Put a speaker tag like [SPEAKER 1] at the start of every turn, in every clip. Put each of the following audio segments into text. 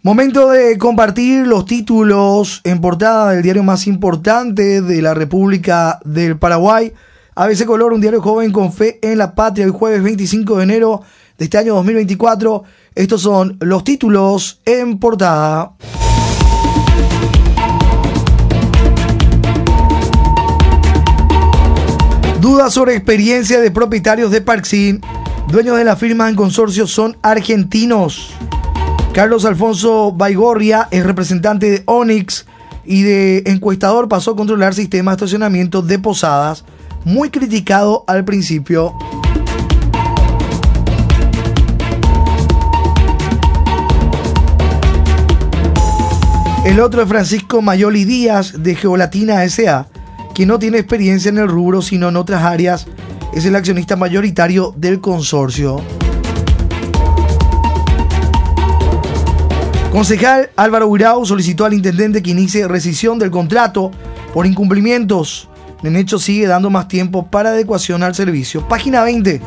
[SPEAKER 1] Momento de compartir los títulos en portada del diario más importante de la República del Paraguay. ABC Color, un diario joven con fe en la patria, el jueves 25 de enero de este año 2024. Estos son los títulos en portada. Dudas sobre experiencia de propietarios de Parksin. Dueños de la firma en consorcio son argentinos. Carlos Alfonso Baigorria es representante de Onyx y de encuestador pasó a controlar sistema de estacionamiento de posadas, muy criticado al principio. El otro es Francisco Mayoli Díaz de Geolatina S.A., quien no tiene experiencia en el rubro sino en otras áreas, es el accionista mayoritario del consorcio. Concejal Álvaro Urao solicitó al intendente que inicie rescisión del contrato por incumplimientos. En hecho sigue dando más tiempo para adecuación al servicio. Página 20.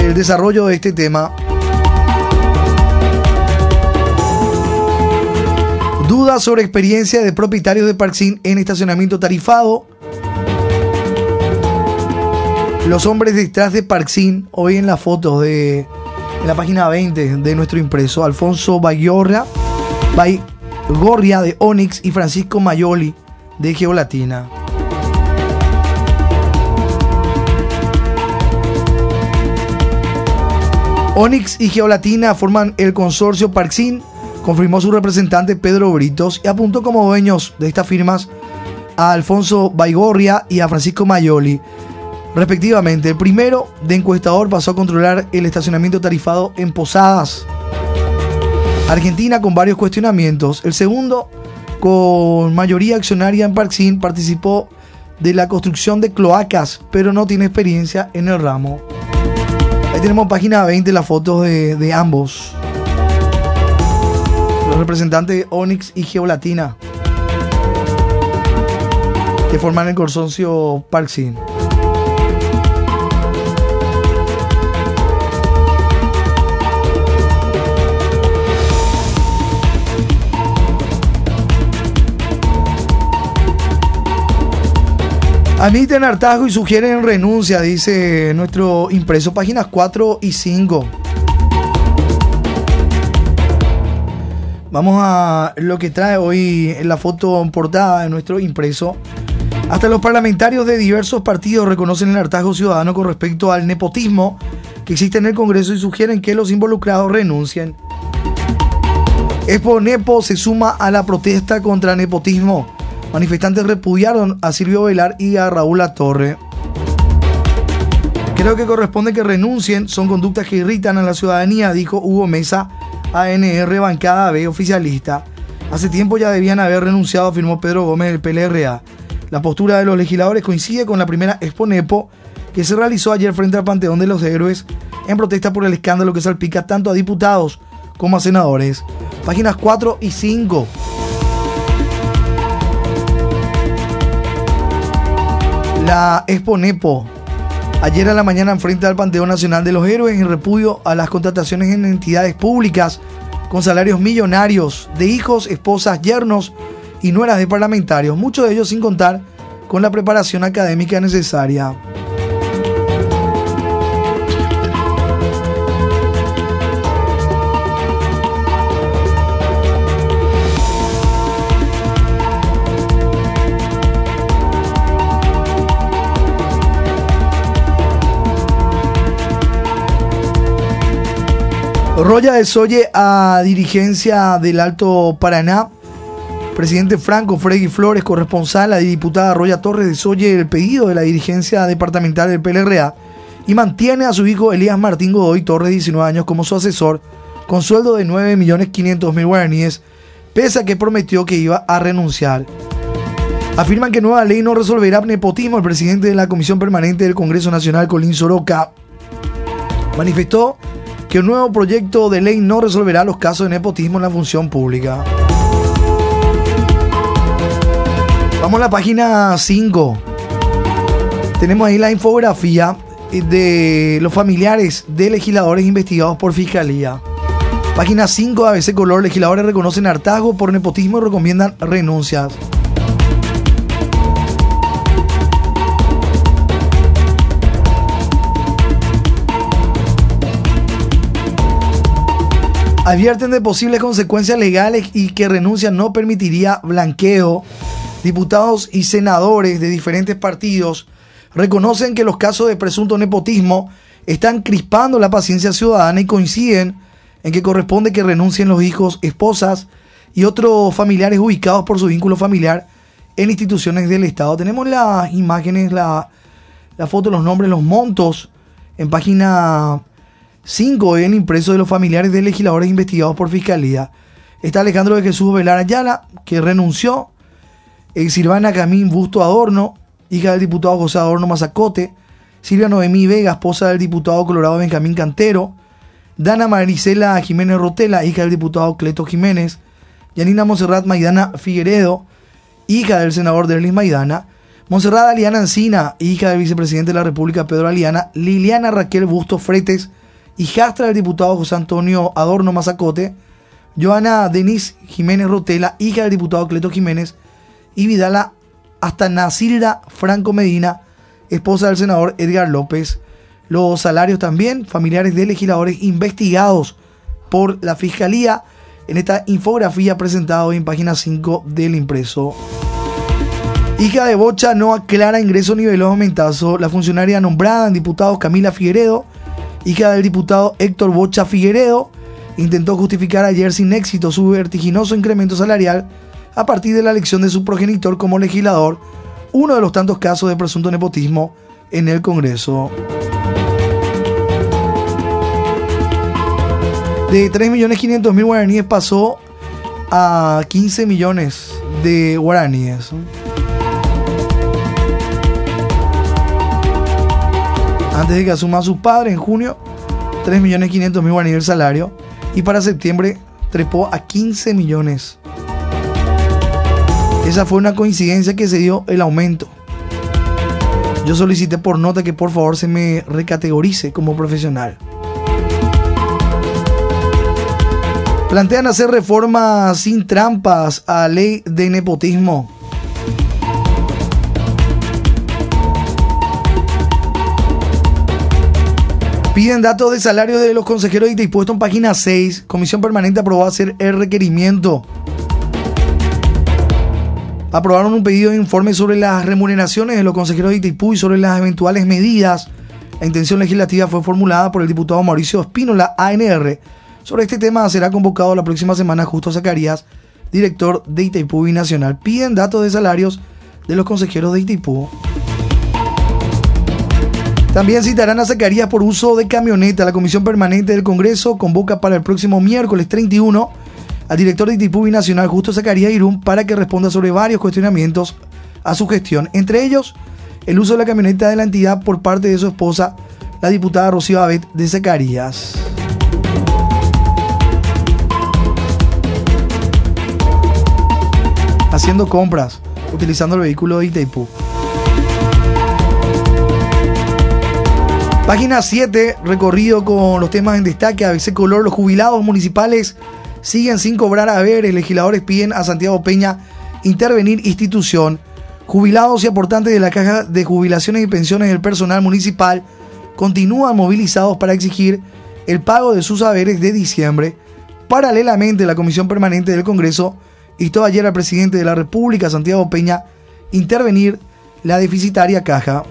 [SPEAKER 1] El desarrollo de este tema. Dudas sobre experiencia de propietarios de Parksin en estacionamiento tarifado. Los hombres detrás de Parksin, hoy en la foto de en la página 20 de nuestro impreso, Alfonso Bayorra, Baigorria de Onyx y Francisco Mayoli de Geolatina. Onyx y Geolatina forman el consorcio Parksin, confirmó su representante Pedro Britos y apuntó como dueños de estas firmas a Alfonso Baigorria y a Francisco Mayoli respectivamente. El primero de encuestador pasó a controlar el estacionamiento tarifado en Posadas, Argentina, con varios cuestionamientos. El segundo, con mayoría accionaria en Parksin, participó de la construcción de cloacas, pero no tiene experiencia en el ramo. Ahí tenemos página 20 las fotos de, ambos. Los representantes de Onyx y Geolatina, que forman el consorcio Parksin. Admiten hartazgo y sugieren renuncia, dice nuestro impreso, páginas 4 y 5. Vamos a lo que trae hoy en la foto portada de nuestro impreso. Hasta los parlamentarios de diversos partidos reconocen el hartazgo ciudadano con respecto al nepotismo que existe en el Congreso y sugieren que los involucrados renuncien. Expo Nepo se suma a la protesta contra nepotismo. Manifestantes repudiaron a Silvio Velar y a Raúl Torre. Creo que corresponde que renuncien, son conductas que irritan a la ciudadanía, dijo Hugo Mesa, ANR Bancada B oficialista. Hace tiempo ya debían haber renunciado, afirmó Pedro Gómez del PLRA. La postura de los legisladores coincide con la primera Exponepo que se realizó ayer frente al Panteón de los Héroes en protesta por el escándalo que salpica tanto a diputados como a senadores. Páginas 4 y 5. La Expo Nepo. Ayer a la mañana enfrente al Panteón Nacional de los Héroes en repudio a las contrataciones en entidades públicas con salarios millonarios de hijos, esposas, yernos y nueras de parlamentarios, muchos de ellos sin contar con la preparación académica necesaria. Roya de Soye a dirigencia del Alto Paraná. Presidente Franco Fregui Flores, corresponsal, la diputada Roya Torres de Soye, el pedido de la dirigencia departamental del PLRA y mantiene a su hijo Elías Martín Godoy Torres, 19 años, como su asesor, con sueldo de 9.500.000 guaraníes, pese a que prometió que iba a renunciar. Afirman que nueva ley no resolverá nepotismo. El presidente de la Comisión Permanente del Congreso Nacional, Colín Soroca, manifestó que un nuevo proyecto de ley no resolverá los casos de nepotismo en la función pública. Vamos a la página 5. Tenemos ahí la infografía de los familiares de legisladores investigados por Fiscalía. Página 5 ABC Color, legisladores reconocen hartazgo por nepotismo y recomiendan renuncias. Advierten de posibles consecuencias legales y que renuncia no permitiría blanqueo. Diputados y senadores de diferentes partidos reconocen que los casos de presunto nepotismo están crispando la paciencia ciudadana y coinciden en que corresponde que renuncien los hijos, esposas y otros familiares ubicados por su vínculo familiar en instituciones del Estado. Tenemos las imágenes, la, la foto, los nombres, los montos en página 5 el impreso de los familiares de legisladores investigados por Fiscalía. Está Alejandro de Jesús Velar Ayala, que renunció. Eh, Silvana Camín Busto Adorno, hija del diputado José Adorno Mazacote. Silvia Noemí Vega, esposa del diputado Colorado Benjamín Cantero. Dana Marisela Jiménez Rotela, hija del diputado Cleto Jiménez. Yanina Monserrat Maidana Figueredo, hija del senador Derlis Maidana. Monserrat Aliana Encina, hija del vicepresidente de la República Pedro Aliana. Liliana Raquel Busto Fretes, hijastra del diputado José Antonio Adorno Mazacote, Joana Denise Jiménez Rotela, hija del diputado Cleto Jiménez, y Vidala hasta Nacilda Franco Medina, esposa del senador Edgar López. Los salarios también, familiares de legisladores investigados por la Fiscalía en esta infografía presentada en página 5 del impreso. Hija de Bocha no aclara ingreso niveloso aumentazo. La funcionaria nombrada en diputados Camila Figueredo hija del diputado Héctor Bocha Figueredo, intentó justificar ayer sin éxito su vertiginoso incremento salarial a partir de la elección de su progenitor como legislador, uno de los tantos casos de presunto nepotismo en el Congreso. De 3.500.000 guaraníes pasó a 15 millones de guaraníes. Antes de que asuma a su padre en junio, 3.500.000 millones guaraníes el salario y para septiembre trepó a 15 millones. Esa fue una coincidencia que se dio el aumento. Yo solicité por nota que por favor se me recategorice como profesional. Plantean hacer reformas sin trampas a ley de nepotismo. Piden datos de salario de los consejeros de impuesto en página 6. Comisión Permanente aprobó hacer el requerimiento. Aprobaron un pedido de informe sobre las remuneraciones de los consejeros de Itaipú y sobre las eventuales medidas. La intención legislativa fue formulada por el diputado Mauricio Espínola, ANR. Sobre este tema será convocado la próxima semana Justo Zacarías, director de Itaipú Nacional. Piden datos de salarios de los consejeros de Itaipú. También citarán a Zacarías por uso de camioneta. La Comisión Permanente del Congreso convoca para el próximo miércoles 31 al director de Itipu Nacional, Justo Zacarías Irún, para que responda sobre varios cuestionamientos a su gestión. Entre ellos, el uso de la camioneta de la entidad por parte de su esposa, la diputada Rocío Abet de Zacarías. Haciendo compras, utilizando el vehículo de Itaipú. Página 7, recorrido con los temas en destaque. A veces color, los jubilados municipales siguen sin cobrar haberes. Legisladores piden a Santiago Peña intervenir institución. Jubilados y aportantes de la Caja de Jubilaciones y Pensiones del personal municipal continúan movilizados para exigir el pago de sus haberes de diciembre. Paralelamente, la Comisión Permanente del Congreso instó ayer al presidente de la República, Santiago Peña, intervenir la deficitaria caja.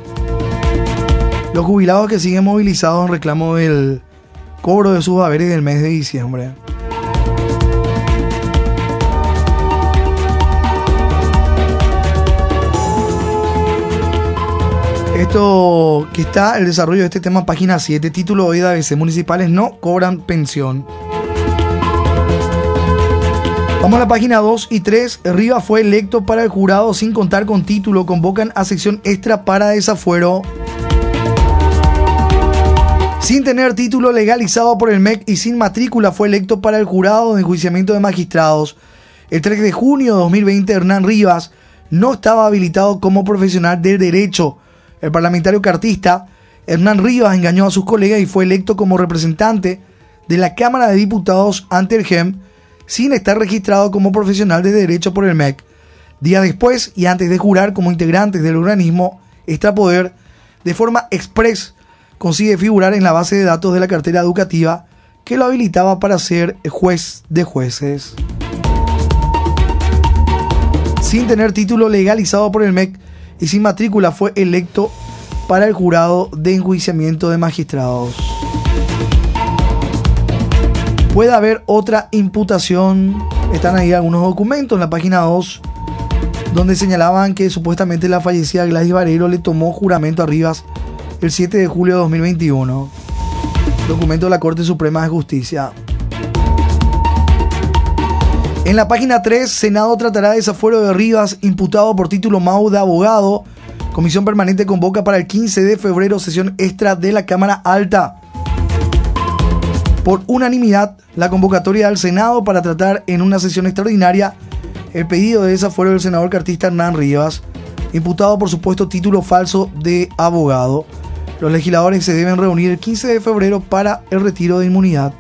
[SPEAKER 1] Los jubilados que siguen movilizados en reclamo del cobro de sus haberes del mes de diciembre. Esto que está el desarrollo de este tema, página 7, título hoy de ABC, municipales no cobran pensión. Vamos a la página 2 y 3. Rivas fue electo para el jurado sin contar con título. Convocan a sección extra para desafuero. Sin tener título legalizado por el MEC y sin matrícula fue electo para el jurado de enjuiciamiento de magistrados. El 3 de junio de 2020 Hernán Rivas no estaba habilitado como profesional del derecho. El parlamentario cartista Hernán Rivas engañó a sus colegas y fue electo como representante de la Cámara de Diputados ante el GEM sin estar registrado como profesional de derecho por el MEC. Días después y antes de jurar como integrantes del organismo extrapoder, de forma express consigue figurar en la base de datos de la cartera educativa que lo habilitaba para ser juez de jueces. Sin tener título legalizado por el MEC y sin matrícula fue electo para el jurado de enjuiciamiento de magistrados. Puede haber otra imputación. Están ahí algunos documentos en la página 2 donde señalaban que supuestamente la fallecida Gladys Varelo le tomó juramento a Rivas el 7 de julio de 2021. Documento de la Corte Suprema de Justicia. En la página 3, Senado tratará de desafuero de Rivas, imputado por título MAU de abogado. Comisión Permanente convoca para el 15 de febrero sesión extra de la Cámara Alta. Por unanimidad, la convocatoria del Senado para tratar en una sesión extraordinaria el pedido de desafuero del senador cartista Hernán Rivas, imputado por supuesto título falso de abogado. Los legisladores se deben reunir el 15 de febrero para el retiro de inmunidad.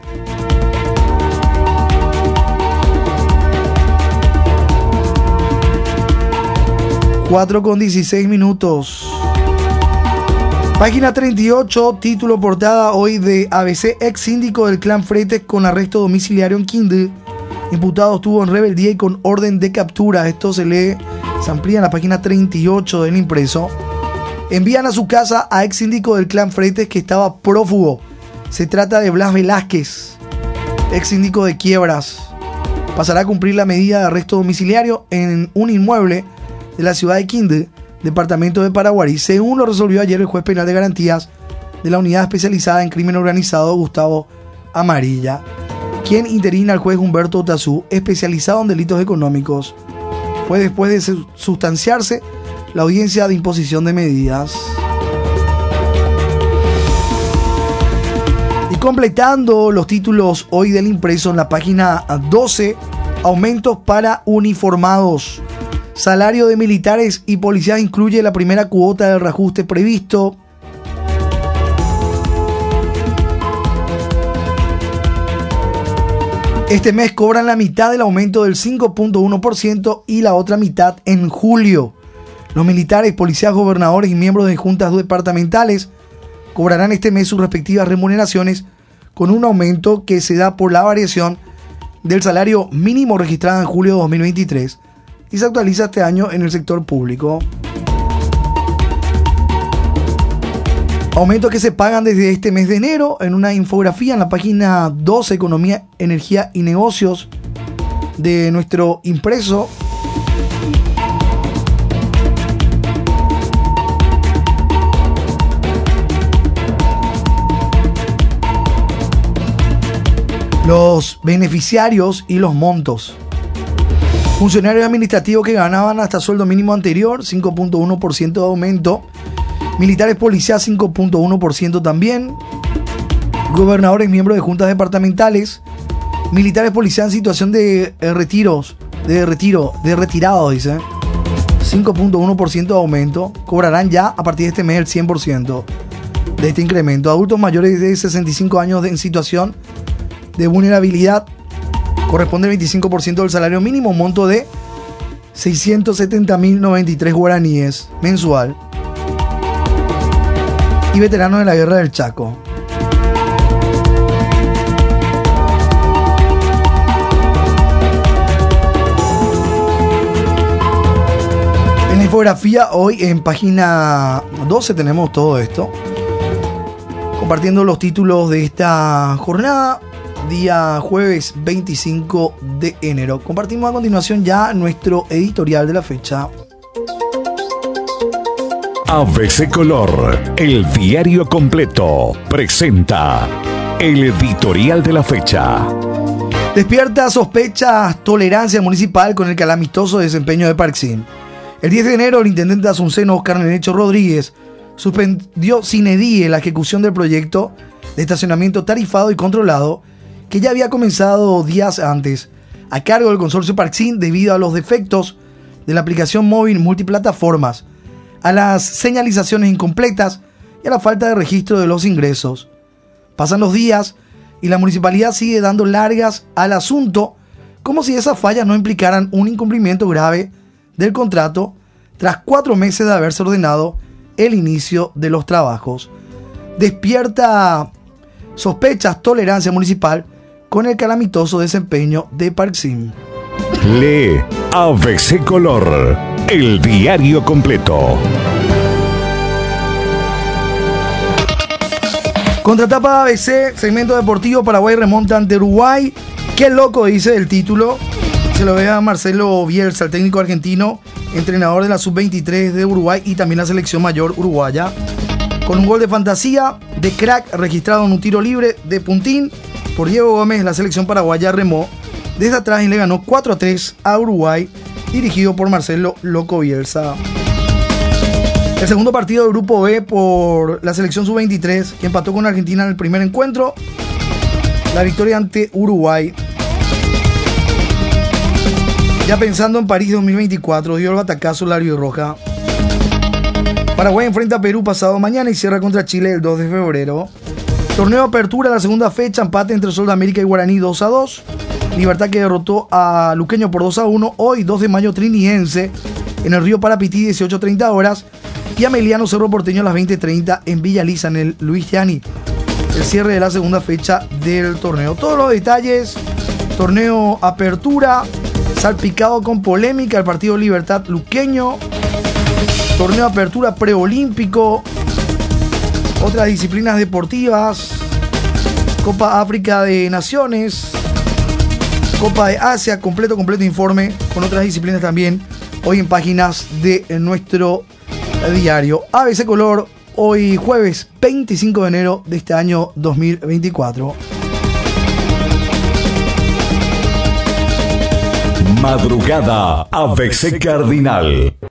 [SPEAKER 1] Cuatro con 16 minutos. Página 38, título portada hoy de ABC, ex síndico del clan Fretes con arresto domiciliario en Kindle. Imputado estuvo en rebeldía y con orden de captura. Esto se lee, se amplía en la página 38 del impreso envían a su casa a ex síndico del clan Freites que estaba prófugo. Se trata de Blas Velázquez, ex síndico de Quiebras. Pasará a cumplir la medida de arresto domiciliario en un inmueble de la ciudad de Quinde, departamento de Paraguay, según lo resolvió ayer el juez penal de garantías de la unidad especializada en crimen organizado Gustavo Amarilla, quien interina al juez Humberto Tazú, especializado en delitos económicos. Fue después de sustanciarse la audiencia de imposición de medidas. Y completando los títulos hoy del impreso en la página 12, aumentos para uniformados. Salario de militares y policías incluye la primera cuota del reajuste previsto. Este mes cobran la mitad del aumento del 5.1% y la otra mitad en julio. Los militares, policías, gobernadores y miembros de juntas departamentales cobrarán este mes sus respectivas remuneraciones con un aumento que se da por la variación del salario mínimo registrado en julio de 2023 y se actualiza este año en el sector público. Aumentos que se pagan desde este mes de enero en una infografía en la página 12 Economía, Energía y Negocios de nuestro impreso los beneficiarios y los montos. Funcionarios administrativos que ganaban hasta sueldo mínimo anterior, 5.1% de aumento. Militares policías, 5.1% también. Gobernadores, miembros de juntas departamentales. Militares policías en situación de eh, retiros, de retiro, de retirado, dice. 5.1% de aumento. Cobrarán ya a partir de este mes el 100% de este incremento. Adultos mayores de 65 años en situación de vulnerabilidad corresponde al 25% del salario mínimo, monto de 670.093 guaraníes mensual. Y veteranos de la guerra del Chaco. En la infografía, hoy en página 12 tenemos todo esto. Compartiendo los títulos de esta jornada día jueves 25 de enero. Compartimos a continuación ya nuestro editorial de la fecha.
[SPEAKER 2] ABC Color, el diario completo, presenta el editorial de la fecha.
[SPEAKER 1] Despierta sospechas tolerancia municipal con el calamitoso desempeño de Parksin. El 10 de enero, el intendente de Asunceno, Oscar Nenecho Rodríguez, suspendió sin edie la ejecución del proyecto de estacionamiento tarifado y controlado que ya había comenzado días antes a cargo del consorcio Parksin debido a los defectos de la aplicación móvil multiplataformas, a las señalizaciones incompletas y a la falta de registro de los ingresos. Pasan los días y la municipalidad sigue dando largas al asunto como si esas fallas no implicaran un incumplimiento grave del contrato tras cuatro meses de haberse ordenado el inicio de los trabajos. Despierta sospechas tolerancia municipal con el calamitoso desempeño de Parksim.
[SPEAKER 2] Lee ABC Color, el diario completo.
[SPEAKER 1] Contratapa ABC, segmento deportivo, Paraguay remonta ante Uruguay. Qué loco dice el título. Se lo ve a Marcelo Bielsa, el técnico argentino, entrenador de la sub-23 de Uruguay y también la selección mayor uruguaya. Con un gol de fantasía, de crack, registrado en un tiro libre de puntín por Diego Gómez, la selección paraguaya remó desde atrás y le ganó 4 a 3 a Uruguay, dirigido por Marcelo Loco Bielsa. El segundo partido del grupo B por la selección sub-23, que empató con Argentina en el primer encuentro. La victoria ante Uruguay. Ya pensando en París 2024, dio el batacazo Lario Roja. Paraguay enfrenta a Perú pasado mañana y cierra contra Chile el 2 de febrero. Torneo apertura, la segunda fecha, empate entre Sol de América y Guaraní 2 a 2. Libertad que derrotó a Luqueño por 2 a 1. Hoy, 2 de mayo, Triniense en el Río Parapití, 18.30 horas. Y Ameliano Cerro Porteño a las 20.30 en Villa Lisa, en el Luis Yani. El cierre de la segunda fecha del torneo. Todos los detalles, torneo apertura, salpicado con polémica, el partido Libertad Luqueño, torneo apertura preolímpico, otras disciplinas deportivas, Copa África de Naciones, Copa de Asia, completo, completo informe con otras disciplinas también, hoy en páginas de nuestro diario. ABC Color, hoy jueves 25 de enero de este año 2024.
[SPEAKER 2] Madrugada ABC Cardinal.